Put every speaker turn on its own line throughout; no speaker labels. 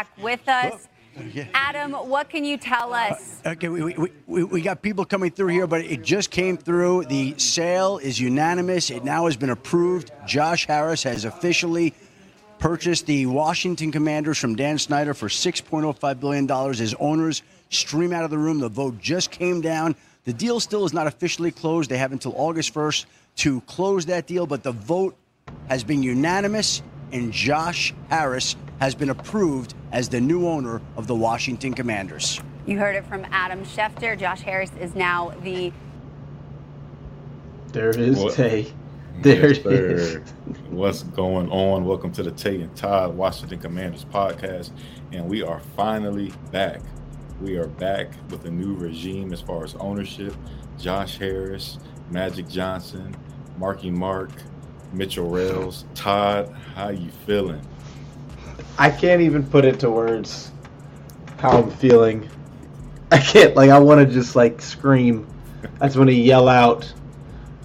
Back with us. Oh, Adam, what can you tell uh, us?
Okay, we, we, we, we got people coming through here, but it just came through. The sale is unanimous. It now has been approved. Josh Harris has officially purchased the Washington Commanders from Dan Snyder for $6.05 billion. His owners stream out of the room. The vote just came down. The deal still is not officially closed. They have until August 1st to close that deal, but the vote has been unanimous, and Josh Harris has been approved as the new owner of the Washington Commanders.
You heard it from Adam Schefter. Josh Harris is now the.
There it is,
What?
Tay. There
Yes,
it is.
What's going on? Welcome to the Tay and Todd Washington Commanders podcast. And we are finally back. We are back with a new regime as far as ownership. Josh Harris, Magic Johnson, Marky Mark, Mitchell Rales. Todd, how you feeling?
I can't even put it to words how I'm feeling. I can't like I want to just like scream. I just want to yell out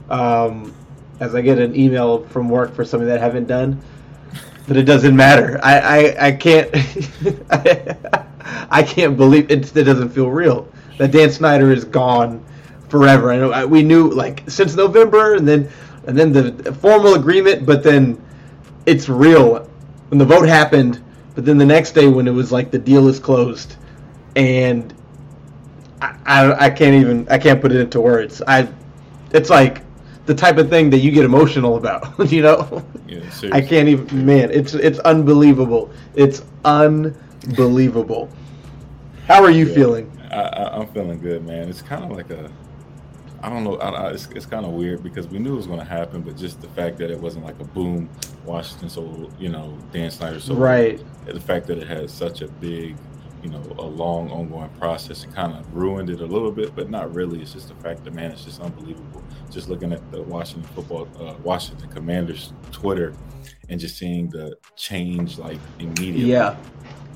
um, as I get an email from work for something that I haven't done. But it doesn't matter. I I, I can't I, can't believe it. It doesn't feel real. That Dan Snyder is gone forever. I know I, we knew like since November, and then and then the formal agreement, but then it's real when the vote happened. But then the next day, when it was like the deal is closed, and I, I, I can't even I can't put it into words. I it's like the type of thing that you get emotional about, you know.
Yeah,
I can't even. Man, it's it's unbelievable. It's unbelievable. How are you
Yeah.
feeling?
I, I, I'm feeling good, man. It's kind of like a, I don't know. I, I, it's it's kind of weird because we knew it was going to happen, but just the fact that it wasn't like a boom, Washington. So you know, Dan Snyder. So
Right.
The fact that it had such a big, you know, a long ongoing process, it kind of ruined it a little bit, but not really. It's just the fact that man, it's just unbelievable. Just looking at the Washington football, uh, Washington Commanders Twitter, and just seeing the change like immediately.
Yeah.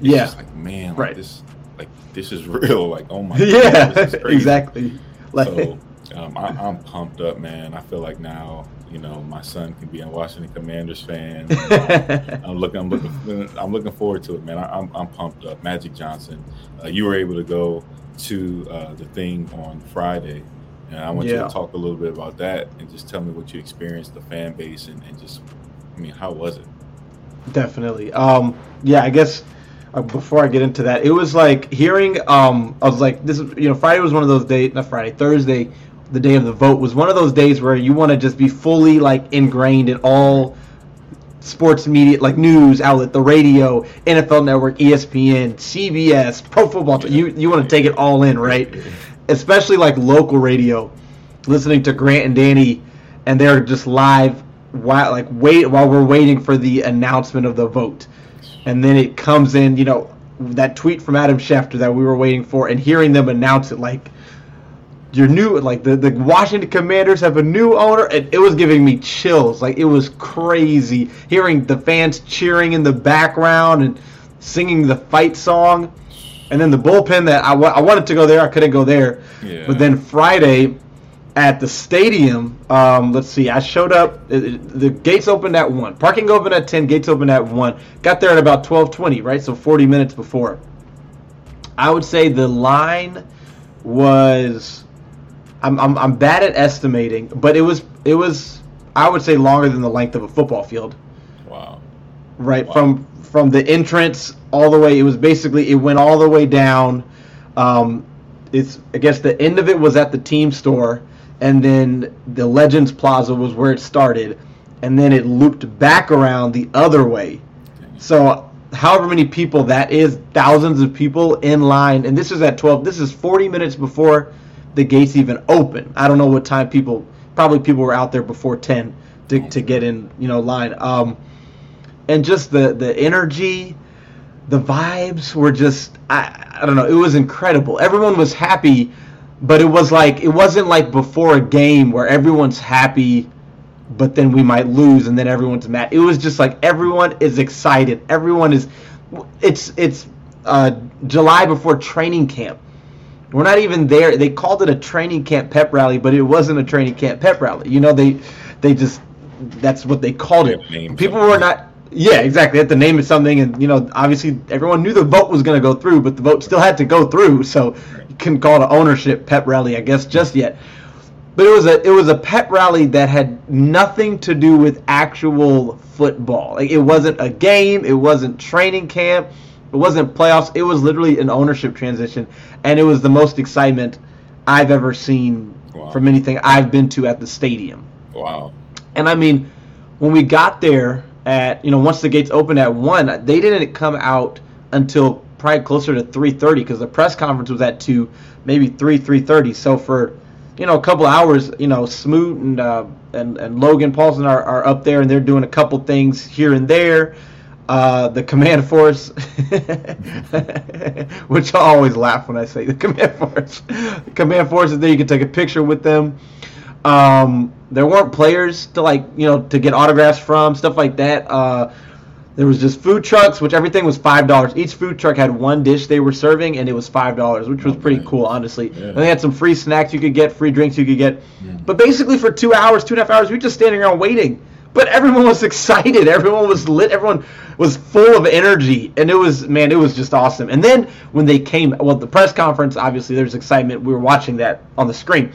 Yeah.
like man, like
Right.
this, like this is real. Like oh my,
yeah,
God, this is crazy.
exactly. Like,
So um, I, I'm pumped up, man. I feel like now, you know, my son can be a Washington Commanders fan. I'm looking, I'm looking, I'm looking forward to it, man. I, I'm, I'm pumped up. Magic Johnson, uh, you were able to go to uh, the thing on Friday, and I want you to talk a little bit about that and just tell me what you experienced, the fan base, and, and just, I mean, how was it?
Definitely. Um, yeah, I guess uh, before I get into that, it was like hearing. Um, I was like, this is you know, Friday was one of those days. Not Friday, Thursday, the day of the vote was one of those days where you want to just be fully like ingrained in all sports media, like news outlet, the radio, NFL Network, ESPN, CBS, Pro Football. You you want to take it all in, right? Especially like local radio, listening to Grant and Danny, and they're just live while like wait while we're waiting for the announcement of the vote, and then it comes in. You know that tweet from Adam Schefter that we were waiting for, and hearing them announce it like your new like the, the Washington Commanders have a new owner and it was giving me chills. Like it was crazy hearing the fans cheering in the background and singing the fight song. And then the bullpen that I, I wanted to go there I couldn't go there.
Yeah.
but then Friday at the stadium um, let's see I showed up it- it- the gates opened at 1 parking opened at 10 gates opened at 1 got there at about 12:20 right? So 40 minutes before. I would say the line was I'm, I'm, I'm bad at estimating, but it was it was I would say longer than the length of a football field.
Wow.
Right
Wow.
from from the entrance all the way. It was basically it went all the way down. Um, it's I guess the end of it was at the team store, and then the Legends Plaza was where it started, and then it looped back around the other way. So however many people that is, thousands of people in line, and this is at 12. This is 40 minutes before the gates even open. I don't know what time people. Probably people were out there before 10 to, to get in, you know, line. Um, and just the the energy, the vibes were just I I don't know. It was incredible. Everyone was happy, but it was like it wasn't like before a game where everyone's happy but then we might lose and then everyone's mad. It was just like everyone is excited. Everyone is it's it's uh, July before training camp. We're not even there. They called it a training camp pep rally, but it wasn't a training camp pep rally. You know, they they just that's what they called it. People
something.
were not yeah, exactly. They had to name it something, and you know, obviously, everyone knew the vote was going to go through, but the vote still had to go through. So you couldn't call it an ownership pep rally, I guess, just yet. But it was a it was a pep rally that had nothing to do with actual football. Like it wasn't a game, it wasn't training camp, it wasn't playoffs. It was literally an ownership transition, and it was the most excitement I've ever seen
Wow.
from anything I've been to at the stadium.
Wow.
And I mean, when we got there at you know once the gates opened at one, they didn't come out until probably closer to three thirty because the press conference was at two, maybe three three thirty. So for you know a couple hours, you know Smoot and uh, and and Logan Paulsen are, are up there and they're doing a couple things here and there. Uh, the command force, which I always laugh when I say the command force. The command force is there. You can take a picture with them. Um, there weren't players to like you know to get autographs from stuff like that. Uh, there was just food trucks, which everything was five dollars. Each food truck had one dish they were serving, and it was five dollars, which was pretty cool, honestly.
Yeah.
And they had some free snacks you could get, free drinks you could get. But basically, for two hours, two and a half hours, we were just standing around waiting. But everyone was excited. Everyone was lit. Everyone was full of energy, and it was man, it was just awesome. And then when they came, well, the press conference, obviously, there's excitement. We were watching that on the screen.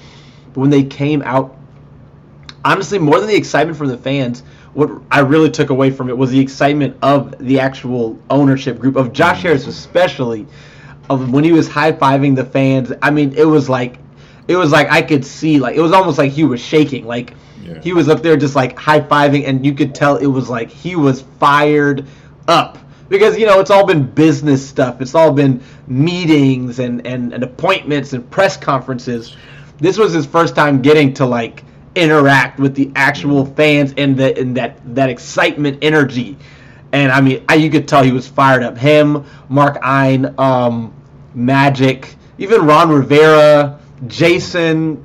But when they came out honestly, more than the excitement from the fans, what I really took away from it was the excitement of the actual ownership group of Josh mm-hmm. Harris, especially of when he was high fiving the fans. I mean, it was like, it was like I could see, like it was almost like he was shaking, like
Yeah.
he was up there just like high fiving, and you could tell it was like he was fired up because you know it's all been business stuff. It's all been meetings and and, and appointments and press conferences. This was his first time getting to like interact with the actual fans and the and that that excitement energy. And I mean, I, you could tell he was fired up. Him, Mark Ein, um, Magic, even Ron Rivera, Jason,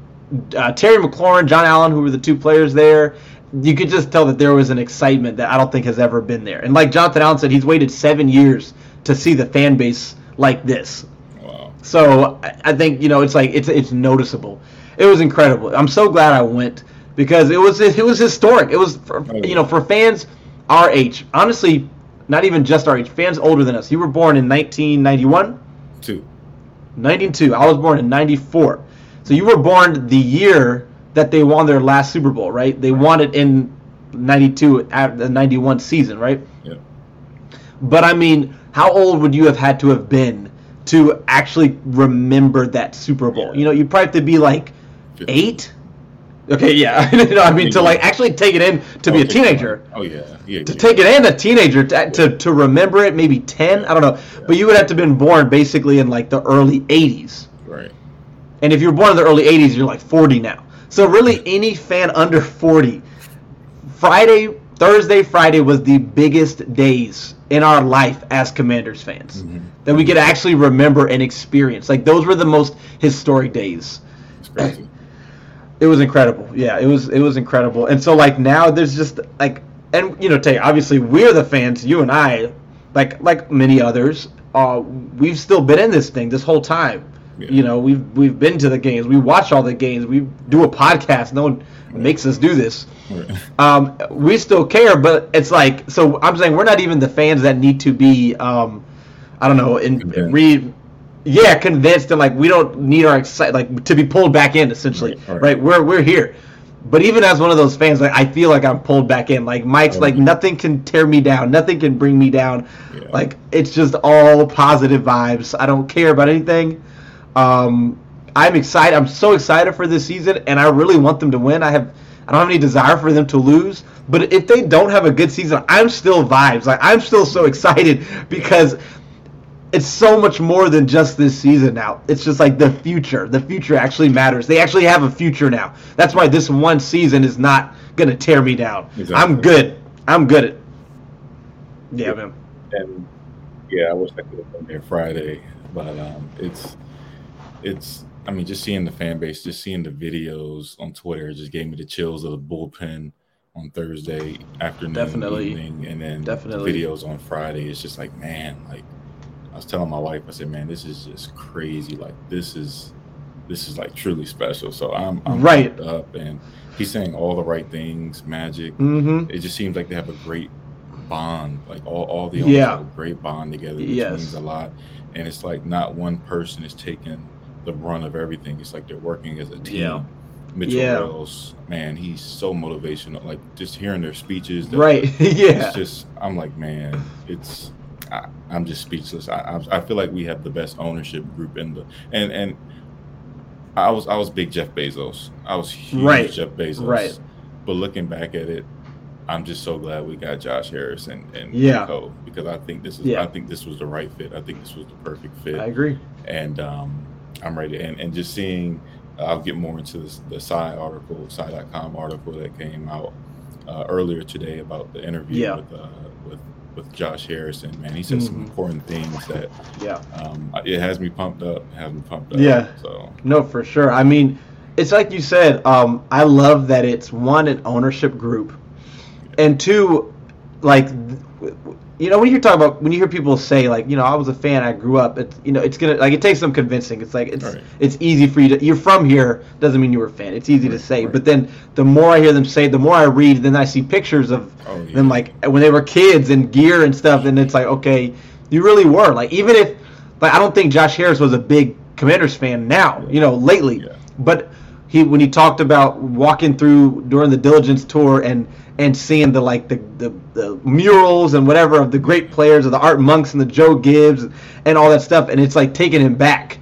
uh, Terry McLaurin, John Allen, who were the two players there. You could just tell that there was an excitement that I don't think has ever been there. And like Jonathan Allen said, he's waited seven years to see the fan base like this.
Wow.
So I- think you know it's like it's it's noticeable. It was incredible. I'm so glad I went because it was it was historic. It was for, you know for fans our age. Honestly, not even just our age. Fans older than us. You were born in 1991,
Two.
92. I was born in 94. So you were born the year that they won their last Super Bowl, right? They won it in 92 at the 91 season, right?
Yeah.
But I mean, how old would you have had to have been to actually remember that Super Bowl? You know, you'd probably have to be like eight. Okay, yeah. know, I mean, to like actually take it in to be a teenager.
Oh yeah, yeah.
To
yeah.
take it in a teenager to, to, to remember it, maybe ten. I don't know, but you would have to have been born basically in like the early '80s.
Right.
And if you're born in the early 80s, you're like 40 now. So really, any fan under 40, Friday, Thursday, Friday was the biggest days in our life as Commanders fans that we could actually remember and experience. Like those were the most historic days. It was incredible. Yeah, it was it was incredible. And so like now there's just like and you know, Tay, obviously we're the fans, you and I, like like many others, uh we've still been in this thing this whole time.
Yeah.
You know, we've we've been to the games, we watch all the games, we do a podcast. No one makes us do this.
Right.
Um, we still care, but it's like so. I'm saying we're not even the fans that need to be, um, I don't know, in read, yeah, convinced and like we don't need our excite like to be pulled back in. Essentially,
Right,
right?
right.
We're we're here. But even as one of those fans, like I feel like I'm pulled back in. Like Mike's, like nothing can tear me down, nothing can bring me down.
Yeah.
Like it's just all positive vibes. I don't care about anything. Um, I'm excited. I'm so excited for this season, and I really want them to win. I have, I don't have any desire for them to lose. But if they don't have a good season, I'm still vibes. Like I'm still so excited because it's so much more than just this season now. It's just like the future. The future actually matters. They actually have a future now. That's why this one season is not gonna tear me down.
Exactly.
I'm good. I'm good at. Yeah, man.
and yeah, I wish I could have been there Friday, but um, it's it's. I mean, just seeing the fan base, just seeing the videos on Twitter, just gave me the chills of the bullpen on Thursday afternoon,
Definitely.
evening, and then
Definitely.
the videos on Friday. It's just like, man, like I was telling my wife, I said, man, this is just crazy. Like this is this is like truly special. So I'm, I'm
Right.
up, and he's saying all the right things. Magic.
Mm-hmm.
It just seems like they have a great bond. Like all, all the owners
Yeah.
have a great bond together, which
Yes.
means a lot. And it's like not one person is taking the brunt of everything. It's like they're working as a team.
Yeah.
Mitchell
Yeah.
Wells, man, he's so motivational. Like just hearing their speeches, their-
Right. yeah.
It's just I'm like, man, it's I, I'm just speechless. I, I I feel like we have the best ownership group in the and and I was I was big Jeff Bezos. I was huge
Right.
Jeff Bezos.
Right.
But looking back at it, I'm just so glad we got Josh Harris and and
Yeah.
Nico because I think this is
Yeah.
I think this was the right fit. I think this was the perfect fit
I agree.
and um, I'm ready. And, and just seeing, I'll get more into this, the side article, side.com article that came out uh, earlier today about the interview
Yeah.
with, uh, with with Josh Harrison. Man, he said some
Mhm.
important things that
Yeah.
um, it has me pumped up. Has me pumped up.
Yeah.
So
No, for sure. I mean, it's like you said. Um, I love that it's one an ownership group, and two, like, you know, when you talk about when you hear people say like, you know, I was a fan, I grew up. It's you know, it's gonna like it takes some convincing. It's like it's
Right.
it's easy for you to. You're from here doesn't mean you were a fan. It's easy to say,
right.
but then the more I hear them say, the more I read, then I see pictures of
Oh, yeah.
them like when they were kids and gear and stuff, and it's like, okay, you really were like even if like I don't think Josh Harris was a big Commanders fan now, you know, lately,
Yeah.
but he when he talked about walking through during the diligence tour and and seeing the like the, the the murals and whatever of the great players of the Art Monks and the Joe Gibbs and all that stuff, and it's like taking him back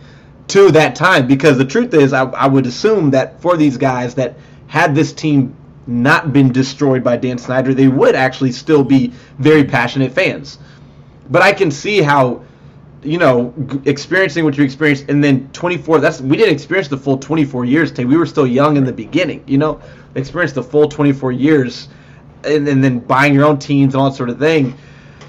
to that time because the truth is I, I would assume that for these guys that had this team not been destroyed by Dan Snyder, they would actually still be very passionate fans. But I can see how, you know, experiencing what you experienced, and then 24. That's we didn't experience the full 24 years. Tay. We were still young in the beginning. You know, experience the full 24 years, and, and then buying your own teams and all that sort of thing.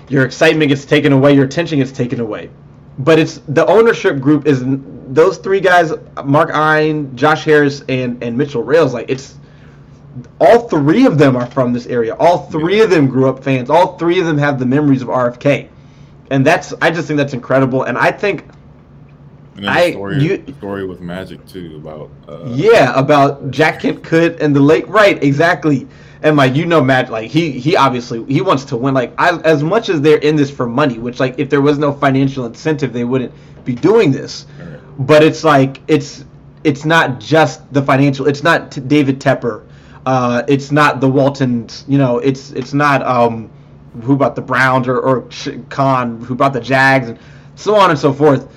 Your excitement gets taken away. Your attention gets taken away. But it's the ownership group is those three guys: Mark Ein, Josh Harris, and and Mitchell Rales. Like it's all three of them are from this area. All three of them grew up fans. All three of them have the memories of RFK, and that's I just think that's incredible. And I think
and then
I-
the story,
you-
the story with Magic too about uh,
yeah about Jack Kent Cooke and the late right exactly. And like you know, Matt, like he he obviously he wants to win. Like I, as much as they're in this for money, which like if there was no financial incentive, they wouldn't be doing this.
Right.
But it's like it's it's not just the financial. It's not t- David Tepper. Uh, it's not the Waltons. You know, it's it's not um, who bought the Browns or, or Khan who bought the Jags and so on and so forth.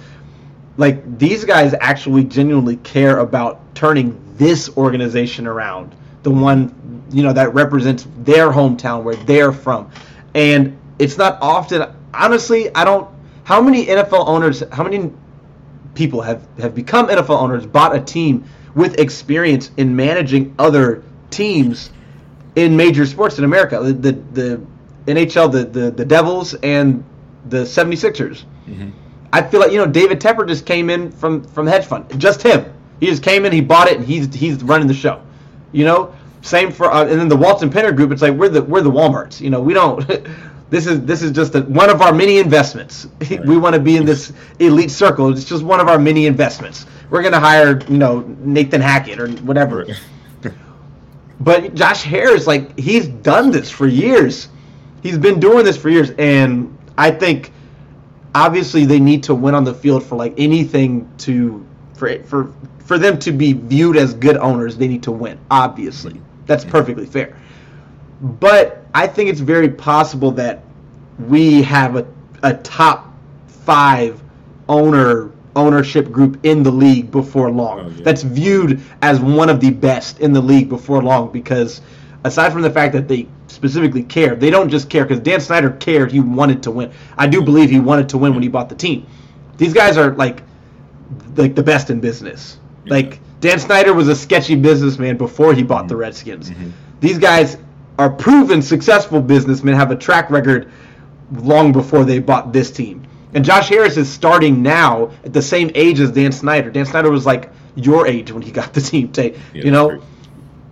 Like these guys actually genuinely care about turning this organization around, the one you know that represents their hometown where they're from, and it's not often. Honestly, I don't. How many NFL owners? How many people have have become NFL owners? Bought a team with experience in managing other teams in major sports in America. The the, the NHL, the, the the Devils and the 76ers. Mm-hmm. I feel like you know David Tepper just came in from from hedge fund, just him. He just came in, he bought it, and he's he's running the show. You know, same for uh, and then the Walton Penner Group. It's like we're the we're the WalMarts. You know, we don't. this is this is just a, one of our many investments. Right. we want to be in this elite circle. It's just one of our many investments. We're gonna hire you know Nathan Hackett or whatever. but Josh Harris, like he's done this for years. He's been doing this for years, and I think obviously they need to win on the field for like anything to for for for them to be viewed as good owners they need to win obviously that's perfectly fair but i think it's very possible that we have a, a top five owner ownership group in the league before long oh, yeah. that's viewed as one of the best in the league before long because aside from the fact that they specifically care. They don't just care because Dan Snyder cared. He wanted to win. I do believe he wanted to win when he bought the team. These guys are like like the best in business. Yeah. Like Dan Snyder was a sketchy businessman before he bought mm-hmm. the Redskins. Mm-hmm. These guys are proven successful businessmen, have a track record long before they bought this team. And Josh Harris is starting now at the same age as Dan Snyder. Dan Snyder was like your age when he got the team. Tay, yeah, you know,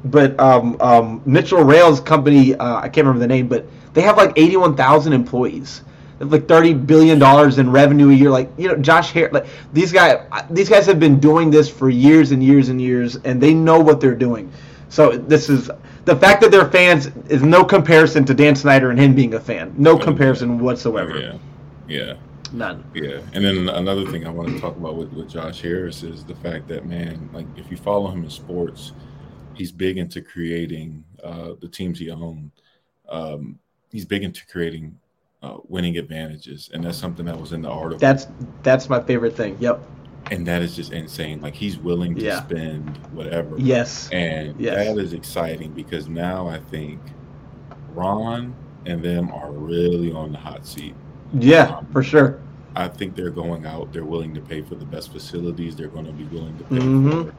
but um, um, Mitchell Rales company, uh, I can't remember the name, but they have like 81,000 employees. They have like 30 billion dollars in revenue a year. Like you know, Josh Hare, like these guys, these guys have been doing this for years and years and years, and they know what they're doing. So this is the fact that they're fans is no comparison to Dan Snyder and him being a fan. No comparison whatsoever.
Yeah, yeah.
None.
Yeah, and then another thing I want to talk about with, with Josh Harris is the fact that man, like if you follow him in sports, he's big into creating uh, the teams he owns. Um, he's big into creating uh, winning advantages, and that's something that was in the article.
That's that's my favorite thing. Yep.
And that is just insane. Like he's willing to yeah. spend whatever.
Yes.
And yes. that is exciting because now I think Ron and them are really on the hot seat.
Yeah, um, for sure.
I think they're going out. They're willing to pay for the best facilities. They're going to be willing to pay mm-hmm. for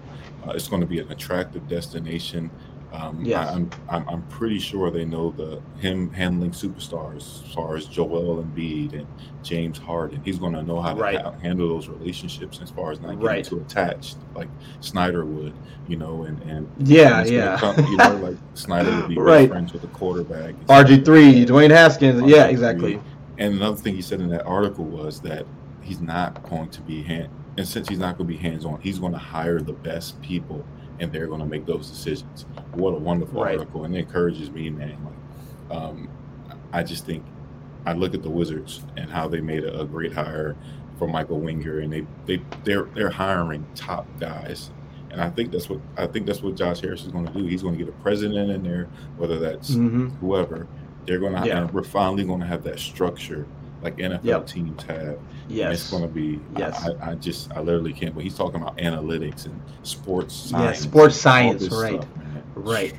uh, it's going to be an attractive destination. Um, yes. I, am I'm, I'm pretty sure they know the him handling superstars as far as Joel Embiid and James Harden. He's going to know how to right. ha- handle those relationships as far as not getting right. too attached, like Snyder would, you know. And and
yeah, yeah,
come, you know, like Snyder would be right. friends with the quarterback.
RG three, Dwayne Haskins. RG3. Yeah, exactly.
And another thing he said in that article was that he's not going to be hand and since he's not going to be hands on, he's going to hire the best people and they're going to make those decisions. What a wonderful right. article. And it encourages me, man. Like, um, I just think I look at the Wizards and how they made a, a great hire for Michael Winger and they, they, they're, they're hiring top guys and I think that's what I think that's what Josh Harris is going to do. He's going to get a president in there, whether that's mm-hmm. whoever. They're going to. Yeah. we're finally going to have that structure like NFL yep. teams have. Yes, it's going to be. Yes, I, I, just I literally can't. But he's talking about analytics and sports science.
Yeah, sports science, right, stuff, right.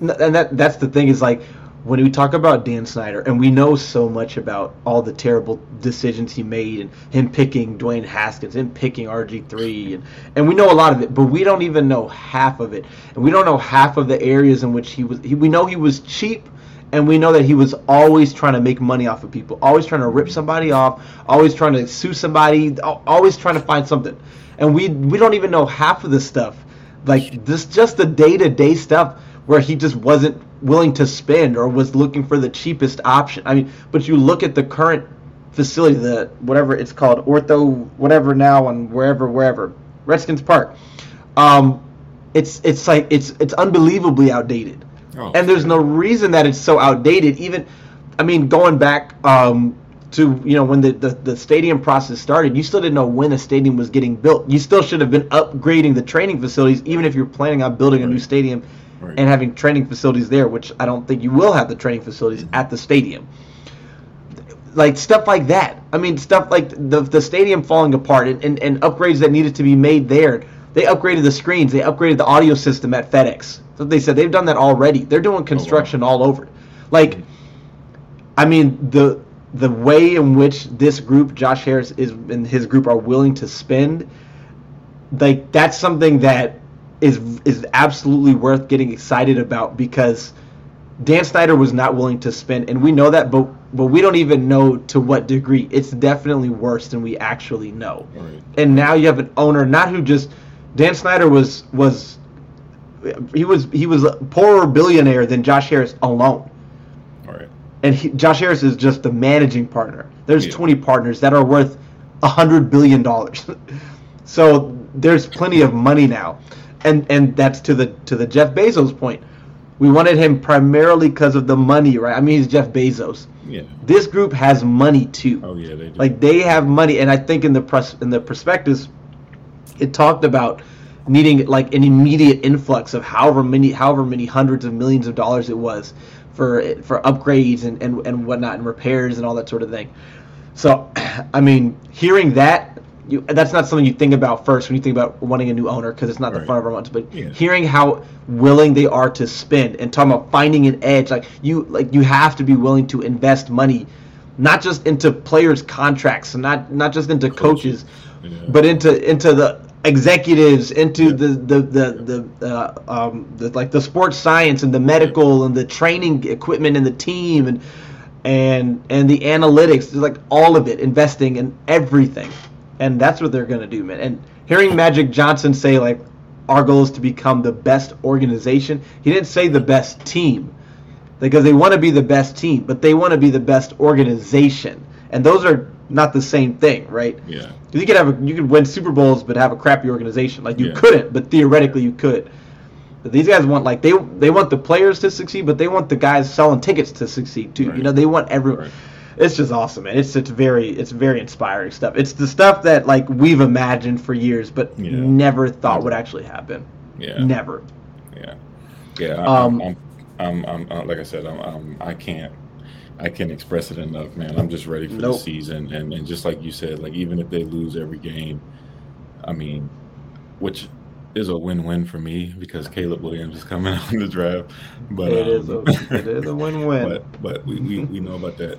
And that that's the thing is like when we talk about Dan Snyder, and we know so much about all the terrible decisions he made, and him picking Dwayne Haskins, him picking RG3, and, and we know a lot of it, but we don't even know half of it, and we don't know half of the areas in which he was. He, we know he was cheap and we know that he was always trying to make money off of people, always trying to rip somebody off, always trying to sue somebody, always trying to find something. And we we don't even know half of this stuff. Like this just the day-to-day stuff where he just wasn't willing to spend or was looking for the cheapest option. I mean, but you look at the current facility, the whatever it's called, Ortho whatever now and wherever wherever, Redskins Park. Um, it's it's like it's it's unbelievably outdated. Oh, and there's no reason that it's so outdated. Even, I mean, going back um, to you know when the, the, the stadium process started, you still didn't know when a stadium was getting built. You still should have been upgrading the training facilities, even if you're planning on building a new stadium right. and having training facilities there. Which I don't think you will have the training facilities mm-hmm. at the stadium. like stuff like that. I mean, stuff like the the stadium falling apart and, and, and upgrades that needed to be made there. They upgraded the screens. They upgraded the audio system at FedEx. So they said they've done that already. They're doing oh, construction all over. Like, I mean the the way in which this group, Josh Harris is and his group are willing to spend, like that's something that is is absolutely worth getting excited about because Dan Snyder was not willing to spend, and we know that, but but we don't even know to what degree. It's definitely worse than we actually know.
Right.
And now you have an owner not who just Dan Snyder was was he was he was a poorer billionaire than Josh Harris alone.
All right.
And he, Josh Harris is just the managing partner. There's
Yeah.
20 partners that are worth a hundred billion dollars. so there's plenty of money now, and and that's to the to the Jeff Bezos point. We wanted him primarily because of the money, right? I mean, he's Jeff Bezos.
Yeah.
This group has money too.
Oh yeah, they do.
Like they have money, and I think in the press in the prospectus, it talked about needing like an immediate influx of however many however many hundreds of millions of dollars it was for for upgrades and and, and whatnot and repairs and all that sort of thing. So, I mean, hearing that. You, that's not something you think about first when you think about wanting a new owner because it's not the front of our minds. But
Yeah.
hearing how willing they are to spend and talking about finding an edge, like you like you have to be willing to invest money, not just into players' contracts, and not not just into coaches,
Yeah.
but into into the executives, into the the the, the, uh, um, the like the sports science and the medical and the training equipment and the team and and and the analytics, like all of it, investing in everything, and that's what they're gonna do, man. And hearing Magic Johnson say like, our goal is to become the best organization. He didn't say the best team, because they want to be the best team, but they want to be the best organization, and those are not the same thing, right?
Yeah.
'Cause you could have a, you could win Super Bowls but have a crappy organization. Like you
Yeah.
couldn't, but theoretically you could. But these guys want like they they want the players to succeed, but they want the guys selling tickets to succeed too. You know, they want everyone.
Right.
It's just awesome, man. It's it's very it's very inspiring stuff. It's the stuff that like we've imagined for years, but
Yeah.
never thought would actually happen.
Yeah.
Never.
Yeah, yeah. I,
Um,
I'm, I'm, I'm, I'm, like I said, I'm, I'm, I can't, I can't express it enough, man. I'm just ready for the season, and and just like you said, like even if they lose every game, I mean, which is a win-win for me because Caleb Williams is coming out in the draft. But
It is
um,
a- it is a win-win.
But but we, we, we know about that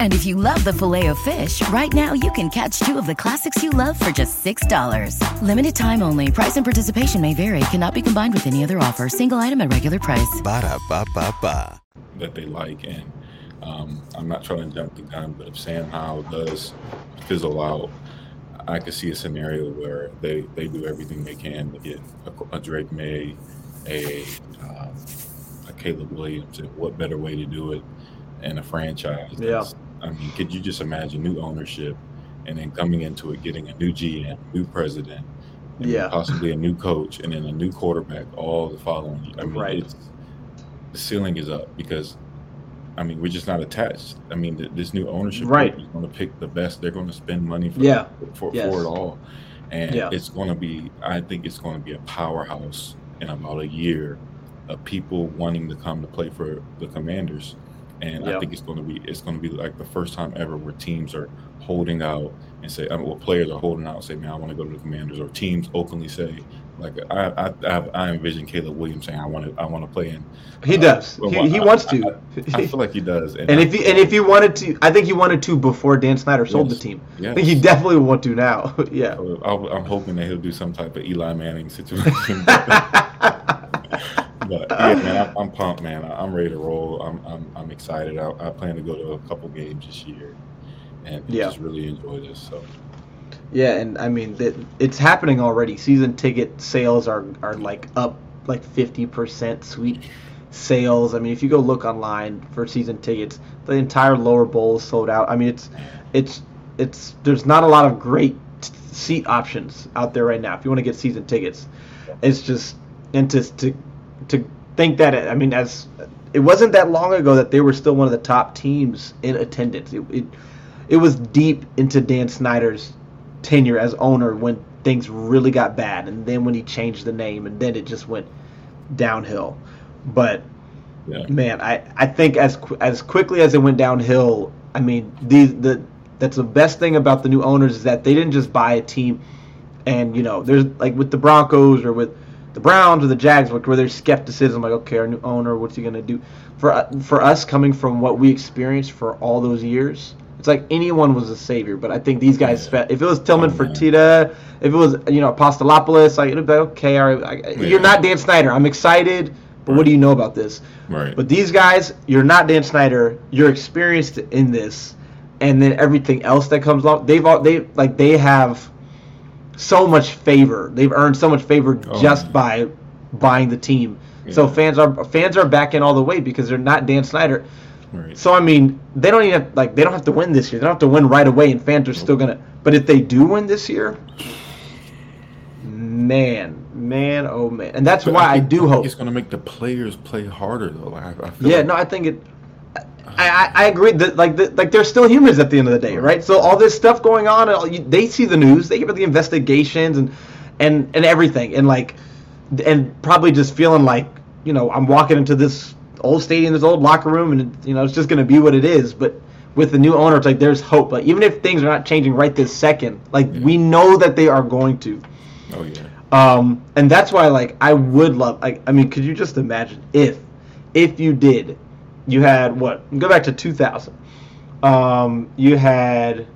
And if you love the filet of fish, right now you can catch two of the classics you love for just $6. Limited time only. Price and participation may vary. Cannot be combined with any other offer. Single item at regular price.
Ba-da-ba-ba-ba.
that they like. And um, I'm not trying to jump the gun, but if Sam Howell does fizzle out, I could see a scenario where they, they do everything they can to get a, a Drake Maye, a um, a Caleb Williams. And what better way to do it in a franchise?
Yeah.
I mean, could you just imagine new ownership and then coming into it, getting a new GM, new president, and
Yeah.
possibly a new coach, and then a new quarterback all the following year? I mean,
Right.
it's the ceiling is up because I mean we're just not attached. I mean th- this new ownership
Right.
is going to pick the best. They're going to spend money for
Yeah.
for,
Yes.
for it all, and
Yeah.
it's going to be. I think it's going to be a powerhouse in about a year of people wanting to come to play for the Commanders, and
Yeah.
I think it's going to be it's going to be like the first time ever where teams are holding out and say, I mean, well, players are holding out and say, man, I want to go to the Commanders, or teams openly say, like I I, I, I envision Caleb Williams saying, I want to I want to play in.
He
uh,
does.
well,
He, he
I-
wants
I-
to.
I, feel like he does.
And if he and if he wanted to, I think he wanted to before Dan Snyder sold
Yes.
the team. I think he definitely would want to now. yeah.
I, I'm hoping that he'll do some type of Eli Manning situation. but yeah, man, I'm, I'm, pumped, man. I'm ready to roll. I'm I'm, I'm excited. I, I, plan to go to a couple games this year, and yeah. just really enjoy this. So.
Yeah, and I mean it's happening already. Season ticket sales are are like up like 50% sweet sales. I mean, if you go look online for season tickets, the entire lower bowl is sold out. I mean, it's it's it's there's not a lot of great seat options out there right now. If you want to get season tickets, it's just and to to to think that I mean, as it wasn't that long ago that they were still one of the top teams in attendance. It it, it was deep into Dan Snyder's tenure as owner when things really got bad, and then when he changed the name, and then it just went downhill. But yeah. man, I, I think as as quickly as it went downhill, I mean these the that's the best thing about the new owners is that they didn't just buy a team, and you know there's like with the Broncos or with the Browns or the Jags where there's skepticism like okay our new owner what's he gonna do for for us coming from what we experienced for all those years it's like anyone was a savior, but I think these guys. Yeah. If it was Tillman oh, Fertitta, if it was you know Apostolopoulos, like it'd be okay. All right, I, yeah. you're not Dan Snyder. I'm excited, but right. what do you know about this?
Right.
But these guys, you're not Dan Snyder. You're experienced in this, and then everything else that comes along, they've all they like they have so much favor. They've earned so much favor oh, just by buying the team. Yeah. So fans are fans are backing all the way because they're not Dan Snyder. Right. So I mean, they don't even have, like they don't have to win this year. They don't have to win right away, and fans are still gonna. But if they do win this year, man, man, oh man, and that's but why I, I do hope
it's gonna make the players play harder though. I, I
yeah,
like...
no, I think it. I, I, agree that like the, like they're still humans at the end of the day, right? So all this stuff going on, they see the news, they hear about the investigations and and and everything, and like and probably just feeling like you know I'm walking into this old stadium, this old locker room, and you know it's just going to be what it is. But with the new owner, it's like there's hope. Like even if things are not changing right this second, like yeah. we know that they are going to.
Oh yeah.
Um, and that's why like I would love. Like I mean, could you just imagine if, if you did, you had what? Go back to 2000. Um, you had,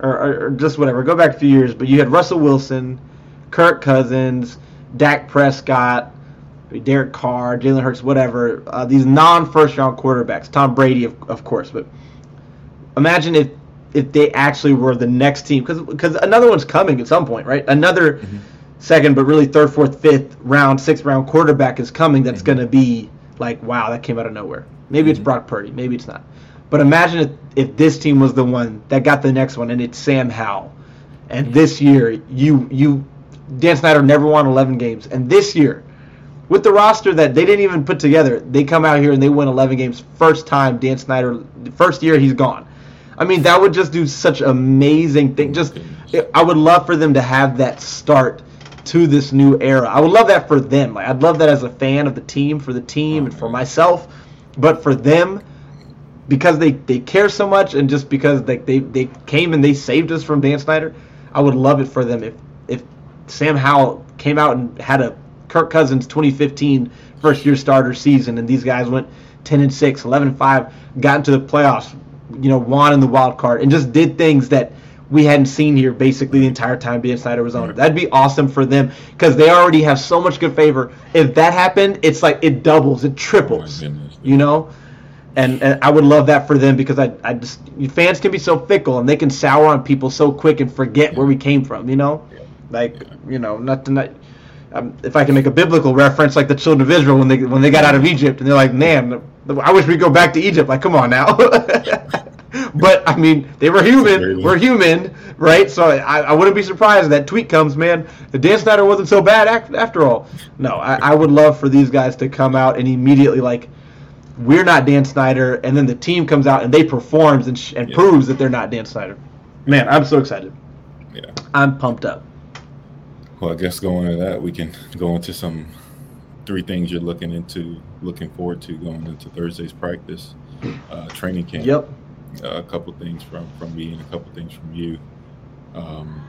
or, or, or just whatever. Go back a few years, but you had Russell Wilson, Kirk Cousins, Dak Prescott. Derek Carr, Jalen Hurts, whatever, uh, these non-first round quarterbacks, Tom Brady, of, of course, but imagine if if they actually were the next team, because because another one's coming at some point, right? Another mm-hmm. second, but really third, fourth, fifth round, sixth round quarterback is coming. That's mm-hmm. going to be like, wow, that came out of nowhere. Maybe it's Brock Purdy, maybe it's not. But imagine if, if this team was the one that got the next one, and it's Sam Howell, and mm-hmm. this year you you Dan Snyder never won 11 games, and this year with the roster that they didn't even put together, they come out here and they win 11 games. First time Dan Snyder, first year he's gone. I mean, that would just do such amazing thing. Just, I would love for them to have that start to this new era. I would love that for them. Like, I'd love that as a fan of the team, for the team, and for myself. But for them, because they, they care so much, and just because they, they they came and they saved us from Dan Snyder, I would love it for them if if Sam Howell came out and had a Kirk Cousins 2015 first year starter season, and these guys went 10 and 6, 11 and 5, got into the playoffs, you know, won in the wild card, and just did things that we hadn't seen here basically the entire time Dan Snyder was. That'd be awesome for them because they already have so much good favor. If that happened, it's like it doubles, it oh triples, oh you know. And, and I would love that for them because I, I just fans can be so fickle and they can sour on people so quick and forget where we came from, you know. Like you know, not to not um, if I can make a biblical reference, like the children of Israel when they when they got out of Egypt, and they're like, "Man, I wish we'd go back to Egypt." Like, come on now. but I mean, they were human. We're human, right? So I, I wouldn't be surprised if that tweet comes, man. The Dan Snyder wasn't so bad after all. No, I, I would love for these guys to come out and immediately like, we're not Dan Snyder, and then the team comes out and they performs and, sh- and yeah. proves that they're not Dan Snyder. Man, I'm so excited.
Yeah,
I'm pumped up.
Well, I guess going into that, we can go into some three things you're looking into, looking forward to going into Thursday's practice, uh, training camp.
Yep.
Uh, a couple things from from me and a couple things from you. Um,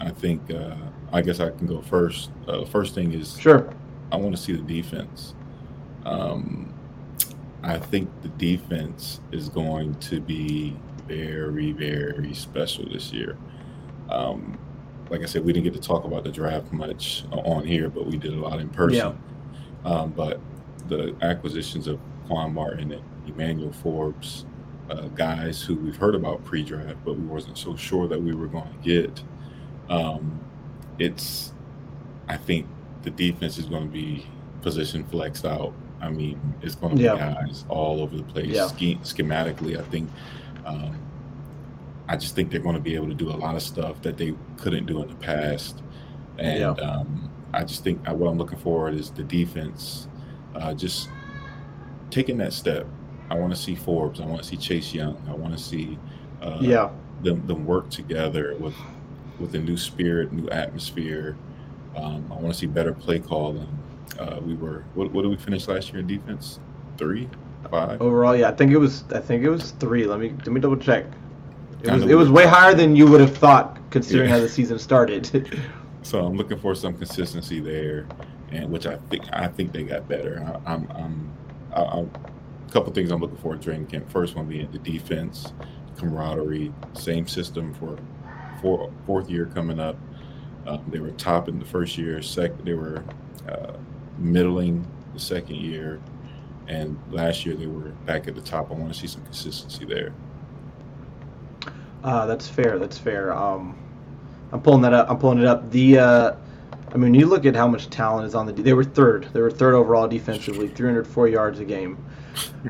I think uh, I guess I can go first. Uh, first thing is
sure.
I want to see the defense. Um, I think the defense is going to be very, very special this year. Um, like I said, we didn't get to talk about the draft much on here, but we did a lot in person. Yeah. Um, but the acquisitions of Quan Martin and Emmanuel Forbes, uh, guys who we've heard about pre-draft, but we wasn't so sure that we were going to get. Um, it's, I think, the defense is going to be position flexed out. I mean, it's going to be
Yeah.
guys all over the place.
Yeah.
Sch- schematically, I think. Um, I just think they're going to be able to do a lot of stuff that they couldn't do in the past, and
Yeah.
um, I just think uh, what I'm looking for is the defense, uh, just taking that step. I want to see Forbes. I want to see Chase Young. I want to see uh,
Yeah.
them, them work together with with a new spirit, new atmosphere. Um, I want to see better play calling. Uh, we were what, what did we finish last year in defense? Three, five.
Overall, yeah, I think it was. I think it was three. Let me let me double check. It was it was way higher than you would have thought, considering
Yeah.
how the season started.
So I'm looking for some consistency there, and which I think I think they got better. I, I'm, I'm, I, I, a couple things I'm looking for training camp. First one being the defense, camaraderie, same system for four, fourth year coming up. Um, they were top in the first year. Second, they were uh, middling the second year, and last year they were back at the top. I want to see some consistency there.
Uh, that's fair. That's fair. Um, I'm pulling that up. I'm pulling it up. The, uh, I mean, you look at how much talent is on the. They were third. They were third overall defensively, 304 yards a game.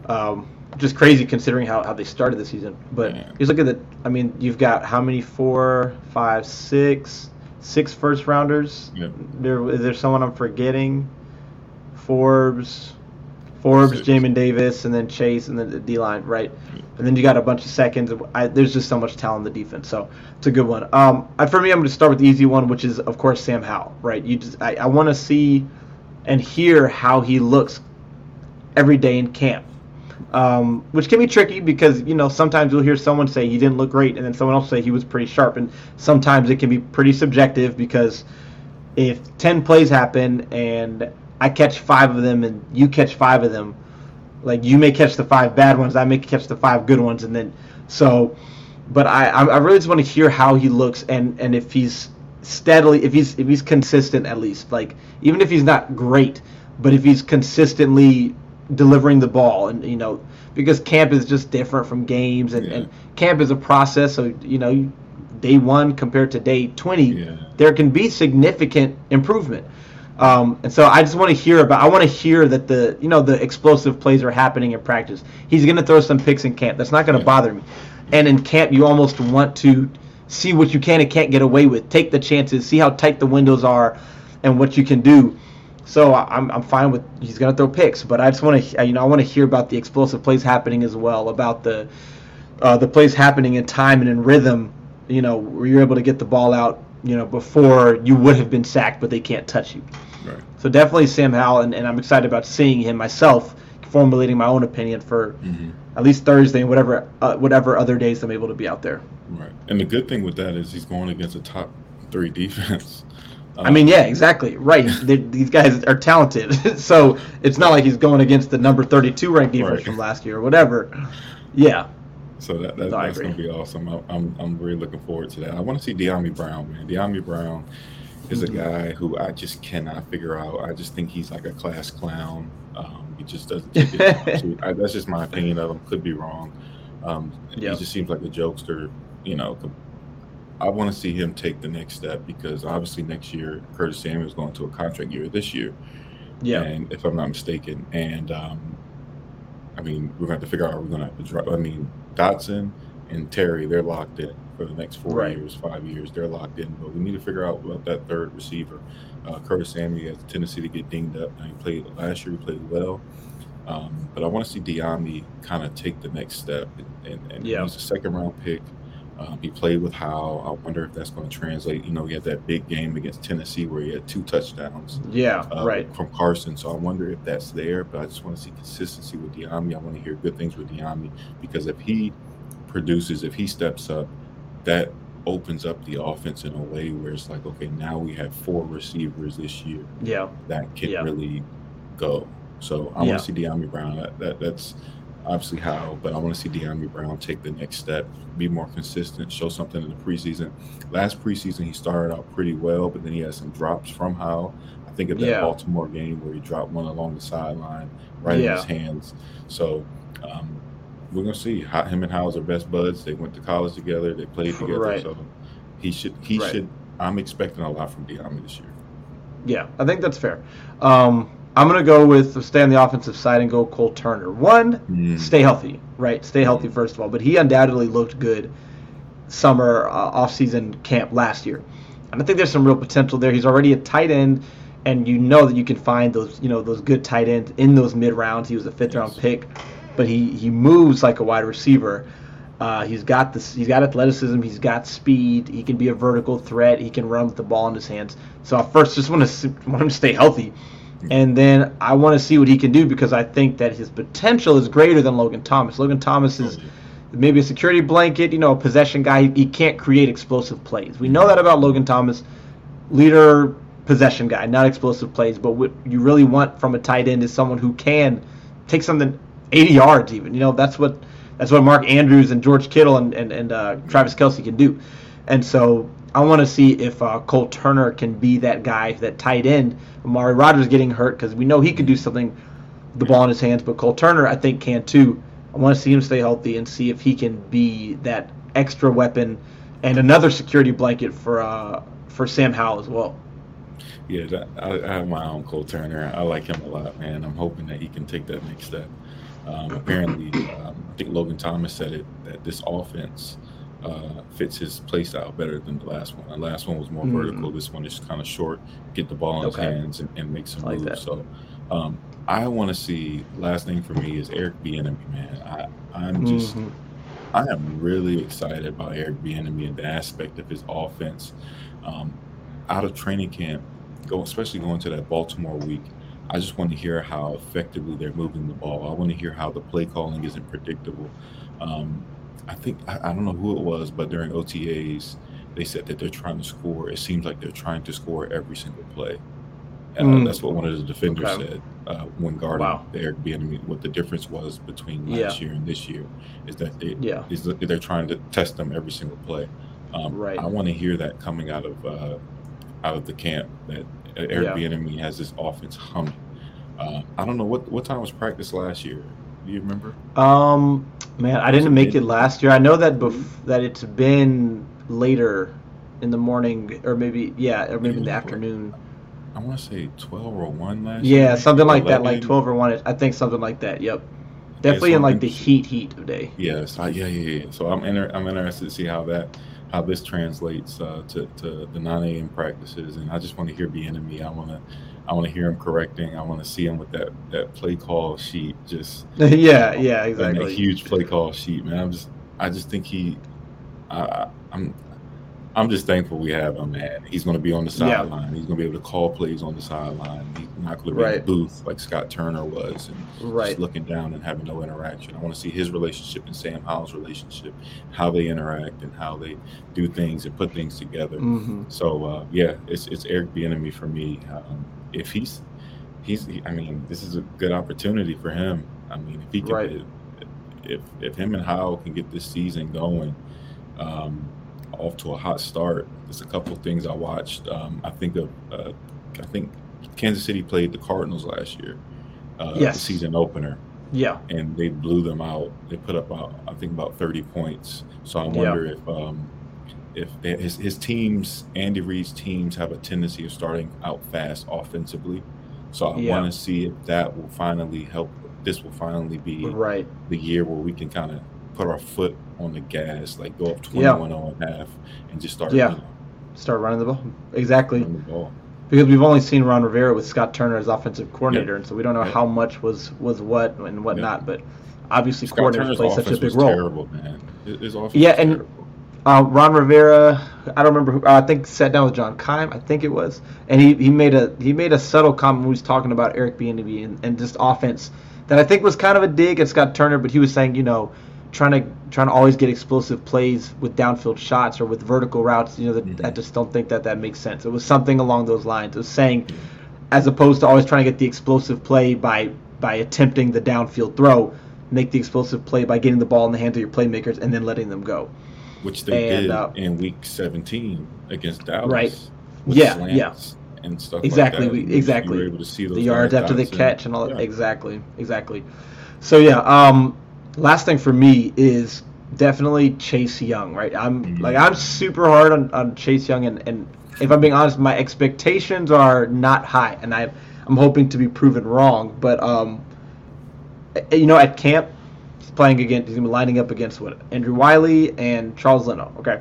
Um, just crazy considering how, how they started the season. But
Yeah.
you just look at the. I mean, you've got how many? Four, five, six, six first rounders.
Yep.
There is there someone I'm forgetting? Forbes, Forbes,
Six.
Jamin Davis, and then Chase, and then the D line, right? And then you got a bunch of seconds. I, there's just so much talent in the defense, so it's a good one. Um, I, for me, I'm going to start with the easy one, which is of course Sam Howell, right? You just I, I want to see and hear how he looks every day in camp. Um, which can be tricky because you know sometimes you'll hear someone say he didn't look great, and then someone else say he was pretty sharp, and sometimes it can be pretty subjective because if 10 plays happen and I catch five of them and you catch five of them, like you may catch the five bad ones, I may catch the five good ones, and then so. But I, I really just want to hear how he looks and and if he's steadily, if he's if he's consistent at least, like even if he's not great, but if he's consistently delivering the ball and you know because camp is just different from games and, and camp is a process so you know day one compared to day 20
Yeah.
there can be significant improvement um, and so I just want to hear about. I want to hear that the you know the explosive plays are happening in practice. He's going to throw some picks in camp. That's not going to bother me. And in camp, you almost want to see what you can and can't get away with. Take the chances. See how tight the windows are, and what you can do. So I'm, I'm fine with he's going to throw picks, but I just want to you know I want to hear about the explosive plays happening as well. About the uh, the plays happening in time and in rhythm. You know where you're able to get the ball out. You know before you would have been sacked, but they can't touch you. So definitely Sam Howell, and, and I'm excited about seeing him myself, formulating my own opinion for
Mm-hmm.
at least Thursday and whatever uh, whatever other days I'm able to be out there.
Right. And the good thing with that is he's going against a top three defense.
I mean, yeah, exactly, right. These guys are talented, so it's not like he's going against the number 32 ranked defense
Right.
from last year or whatever. Yeah,
So that, that
No,
that's going to be awesome. I, I'm I'm really looking forward to that. I want to see Dyami Brown, man. Dyami Brown is
Mm-hmm.
a guy who I just cannot figure out. I just think he's like a class clown. Um, he just doesn't take it. too- I, that's just my opinion of him. Could be wrong. Um,
Yep.
He just seems like a jokester. You know, I want to see him take the next step because obviously next year Curtis Samuel is going to a contract year this year.
yeah,
And if I'm not mistaken, and um, I mean, we're going to have to figure out we're going to have to drop. I mean, Dotson and Terry, they're locked in for the next four
Right.
years, five years. They're locked in, but we need to figure out about that third receiver. Uh, Curtis Samuel has a tendency to get dinged up. Now, he played last year, he played well. Um, but I want to see Dyami kind of take the next step, and, and, and
Yeah.
he's a second round pick. Um, he played with Howell. I wonder if that's going to translate. You know, he had that big game against Tennessee where he had two touchdowns
yeah,
uh,
right.
from Carson. So I wonder if that's there. But I just want to see consistency with Dyami. I want to hear good things with Dyami because if he produces, if he steps up, that opens up the offense in a way where it's like, okay, now we have four receivers this year
Yeah,
that can
Yeah.
really go. So I
Yeah.
want to see Dyami Brown. That, that that's obviously how, but I want to see Dyami Brown take the next step, be more consistent, show something in the preseason. Last preseason he started out pretty well, but then he had some drops from how. I think of that
Yeah.
Baltimore game where he dropped one along the sideline, right in his hands. So um, we're gonna see. Him and Howell's are best buds. They went to college together. They played together.
Right.
So he should. He
Right.
should. I'm expecting a lot from Dyami this year.
Yeah, I think that's fair. Um, I'm gonna go with stay on the offensive side and go Cole Turner. One,
Mm.
stay healthy, right? Stay healthy first of all. But he undoubtedly looked good summer uh, off-season camp last year, and I think there's some real potential there. He's already a tight end, and you know that you can find those, you know, those good tight ends in those mid rounds. He was a fifth-round pick, but he he moves like a wide receiver. Uh, he's got this. He's got athleticism. He's got speed. He can be a vertical threat. He can run with the ball in his hands. So I first just want to want him to stay healthy, and then I want to see what he can do because I think that his potential is greater than Logan Thomas. Logan Thomas is maybe a security blanket, you know, a possession guy. He, he can't create explosive plays. We know that about Logan Thomas, leader possession guy, not explosive plays. But what you really want from a tight end is someone who can take something 80 yards, even. You know, that's what that's what Mark Andrews and George Kittle and and, and uh, Travis Kelce can do. And so I want to see if uh, Cole Turner can be that guy, that tight end. Armani Rogers getting hurt because we know he could do something the ball in his hands, but Cole Turner I think can too. I want to see him stay healthy and see if he can be that extra weapon and another security blanket for uh, for Sam Howell as well.
Yeah, I, I have my own Cole Turner. I like him a lot, man. I'm hoping that he can take that next step. Um, apparently, um, I think Logan Thomas said it that this offense uh, fits his play style better than the last one. The last one was more
Mm.
vertical. This one is kind of short, get the ball in
Okay.
his hands and, and make some
like
moves.
that.
So um, I want to see. Last thing for me is Eric Bieniemy, man. I I'm just
Mhm.
I am really excited about Eric Bieniemy and the aspect of his offense. Um, out of training camp, go especially going to that Baltimore week. I just want to hear how effectively they're moving the ball. I want to hear how the play calling isn't predictable. Um, I think I, I don't know who it was, but during OTAs, they said that they're trying to score. It seems like they're trying to score every single play. Uh,
Mm.
That's what one of the defenders
Okay.
said uh, when guarding
Wow.
the Eric Bieniemy. What the difference was between last
Yeah.
year and this year is that they,
Yeah.
is that they're trying to test them every single play. Um,
Right.
I want to hear that coming out of uh, out of the camp that Eric
Yeah.
Bieniemy has this offense humming. Uh, I don't know what what time was practice last year. Do you remember?
Um, man, I didn't
it
make
mid-
it last year. I know that bef- that it's been later in the morning, or maybe yeah, or maybe in the afternoon.
I want to say twelve or one last.
Yeah,
maybe,
something like that, like twelve or one. I think something like that. Yep, definitely
so
in like the heat heat of day.
Yes, yeah, yeah, yeah. So I'm inter- I'm interested to see how that how this translates uh, to to the 9 a.m. practices, and I just want to hear Bieniemy. I want to I want to hear him correcting. I want to see him with that that play call sheet. Just
yeah, yeah,
that
exactly.
huge play call sheet, man. I'm just I just think he I, I'm I'm just thankful we have him, man. He's going to be on the
Yeah.
sideline. He's going to be able to call plays on the sideline. Not going to be in
Right.
the booth like Scott Turner was and
Right.
just looking down and having no interaction. I want to see his relationship and Sam Howell's relationship, how they interact and how they do things and put things together.
hmm
So uh, yeah, it's it's Eric Bieniemy for me. Um, if he's he's I mean, this is a good opportunity for him. I mean, if he can
Right.
if if him and Howell can get this season going, um, off to a hot start. There's a couple of things I watched. Um, I think of uh, I think Kansas City played the Cardinals last year, uh, the
Yes.
season opener
Yeah,
and they blew them out. They put up about I think about 30 points. So I
Yeah.
wonder if um, if his his teams, Andy Reid's teams, have a tendency of starting out fast offensively. So I
Yeah.
want to see if that will finally help. This will finally be
right.
the year where we can kind of put our foot on the gas, like go up 21 0 and a half, and just start
Yeah.
know,
Start running the ball. Exactly.
running the ball.
Because we've only seen Ron Rivera with Scott Turner as offensive coordinator, and so we don't know how much was was what and whatnot. But obviously,
Scott
coordinators
Turner's
play such a big role.
terrible, man. His, offense
Yeah, and uh, Ron Rivera, I don't remember. Who, I think sat down with John Keim, I think it was, and he, he made a he made a subtle comment when he was talking about Eric Bieniemy and, and just offense that I think was kind of a dig at Scott Turner, but he was saying, you know, trying to trying to always get explosive plays with downfield shots or with vertical routes. You know, that I just don't think that that makes sense. It was something along those lines. It was saying, as opposed to always trying to get the explosive play by by attempting the downfield throw, make the explosive play by getting the ball in the hands of your playmakers and then letting them go.
which they
And,
did
uh,
in week 17 against Dallas.
Right. Yeah, yeah.
and stuff.
Exactly,
like
we, exactly.
You were able to see those
the yards after the catch
in.
and all that.
Yeah.
Exactly, exactly. So yeah, um, last thing for me is definitely Chase Young. Right, I'm like I'm super hard on, on Chase Young, and, and if I'm being honest, my expectations are not high, and I I'm hoping to be proven wrong. But um, eh, you know, at camp, he's playing against he's gonna be lining up against what Andrew Wylie and Charles Leno. Okay,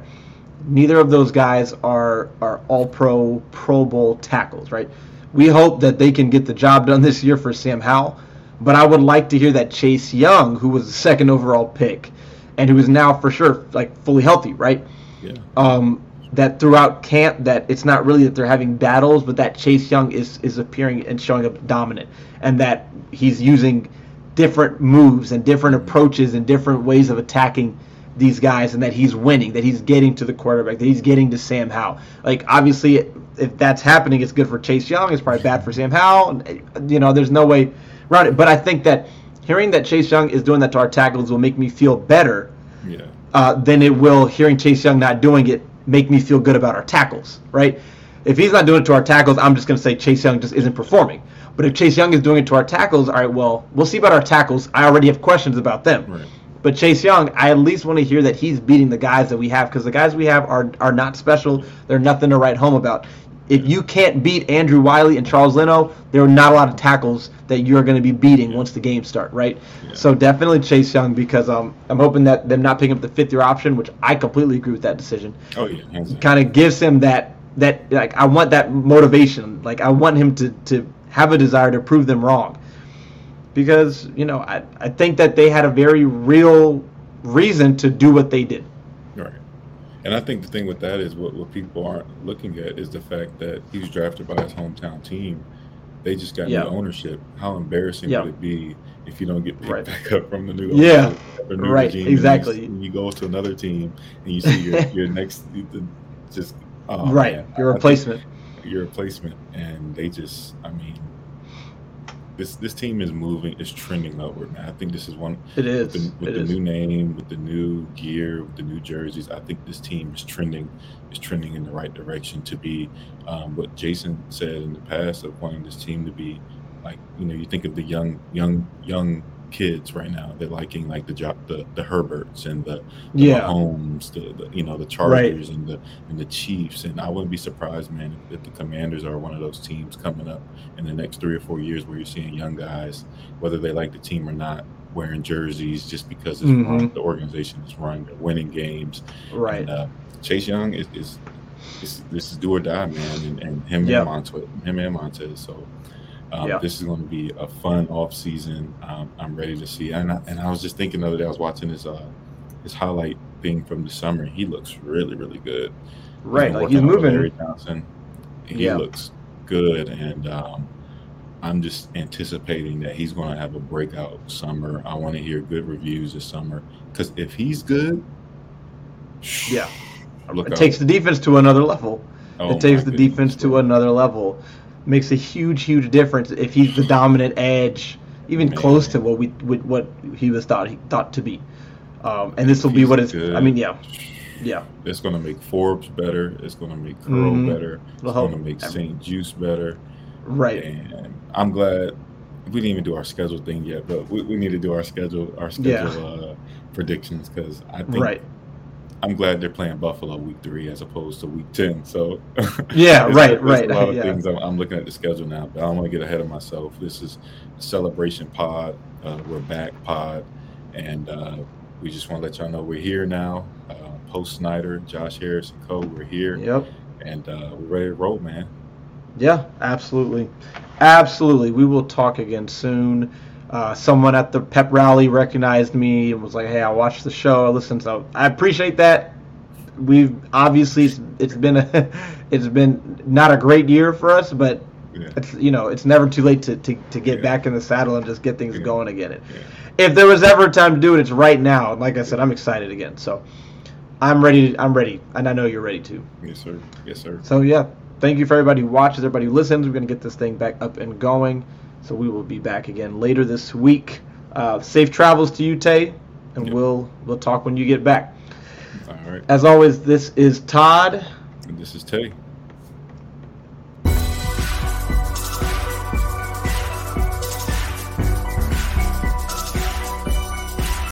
neither of those guys are are all pro Pro Bowl tackles, right? We hope that they can get the job done this year for Sam Howell, but I would like to hear that Chase Young, who was the second overall pick, and who is now for sure like fully healthy, right?
Yeah.
Um, that throughout camp, that it's not really that they're having battles, but that Chase Young is is appearing and showing up dominant, and that he's using different moves and different approaches and different ways of attacking these guys and that he's winning, that he's getting to the quarterback, that he's getting to Sam Howell. Like obviously if that's happening it's good for Chase Young, it's probably bad for Sam Howell. You know, there's no way around it. But I think that hearing that Chase Young is doing that to our tackles will make me feel better
Yeah.
uh, than it will hearing Chase Young not doing it make me feel good about our tackles, right? If he's not doing it to our tackles, I'm just going to say Chase Young just isn't performing. But if Chase Young is doing it to our tackles, all right, well, we'll see about our tackles. I already have questions about them.
Right.
But Chase Young, I at least want to hear that he's beating the guys that we have because the guys we have are are not special. They're nothing to write home about. If you can't beat Andrew Wylie and Charles Leno, there are not a lot of tackles that you're going to be beating once the games start, right? So definitely Chase Young because um, I'm hoping that them not picking up the fifth year option, which I completely agree with that decision,
Oh yeah.
kind of gives him that that like I want that motivation. Like I want him to to have a desire to prove them wrong. Because, you know, I I think that they had a very real reason to do what they did.
And I think the thing with that is what, what people aren't looking at is the fact that he was drafted by his hometown team. They just got
Yeah.
new ownership. How embarrassing
Yeah.
would it be if you don't get picked
Right.
back up from the new
Yeah.
new
Right,
regime and you-
exactly.
And you, go to another team and you see your, your next the- just oh,
right.
man,
Your replacement.
Your replacement, and they just I mean. This, this team is moving, is trending upward, man. I think this is one
It is.
with the, with the
is.
new name, with the new gear, with the new jerseys, I think this team is trending is trending in the right direction to be um, what Jason said in the past of wanting this team to be like you know you think of the young young young kids right now they're liking like the job the, the Herberts and the, the
Yeah.
Mahomes the, the you know the Chargers and the and the Chiefs and I wouldn't be surprised man if, if the Commanders are one of those teams coming up in the next three or four years where you're seeing young guys whether they like the team or not wearing jerseys just because it's
Mhm.
run, the organization is running, they're winning games.
Right.
And, uh, Chase Young is, is, is this is do or die, man, and, and him
Yeah.
and Montez, him and Montez. So um,
Yeah.
this is going to be a fun off season. Um, I'm ready to see. And I, and I was just thinking the other day, I was watching his uh, his highlight thing from the summer. He looks really, really good.
Right,
been
like he's
working out with
moving.
Larry Johnson. He
Yeah.
looks good, and um, I'm just anticipating that he's going to have a breakout summer. I want to hear good reviews this summer because if he's good,
Yeah. It takes the defense to another level.
Oh
it takes the
goodness,
defense to another level. Makes a huge, huge difference if he's the dominant edge, even close to what we what what he was thought he thought to be. Um, and this will be what it's. I mean, yeah, yeah,
It's going to make Forbes better. It's going to make Curl
Mhm.
better.
It'll
It's going to make St-Juste better.
right.
And I'm glad we didn't even do our schedule thing yet, but we, we need to do our schedule our
Yeah.
schedule uh, predictions because I think
Right.
I'm glad they're playing Buffalo week three as opposed to week ten. So
Yeah, right, right,
A lot of
yeah.
things I'm, I'm looking at the schedule now, but I don't want to get ahead of myself. This is a celebration pod. Uh, we're back pod, and uh, we just want to let y'all know we're here now. Uh, Post Snyder, Josh Harris and Co. We're here,
Yep.
and uh, we're ready to roll, man.
Yeah, absolutely, absolutely. We will talk again soon. Uh, someone at the pep rally recognized me and was like, "Hey, I watched the show. I listened." So I appreciate that. We've obviously it's, it's been a it's been not a great year for us, but
Yeah.
it's you know it's never too late to, to, to get
Yeah.
back in the saddle and just get things
Yeah.
going again. It, if there was ever a time to do it, it's right now. And like I said, I'm excited again. So I'm ready. I'm ready, and I know you're ready too.
Yes, sir. Yes, sir.
So yeah, thank you for everybody who watches, everybody who listens. We're gonna get this thing back up and going. So we will be back again later this week. Uh, safe travels to you, Tay, and
Yep.
we'll we'll talk when you get back.
All right.
As always, this is Todd.
And this is Tay.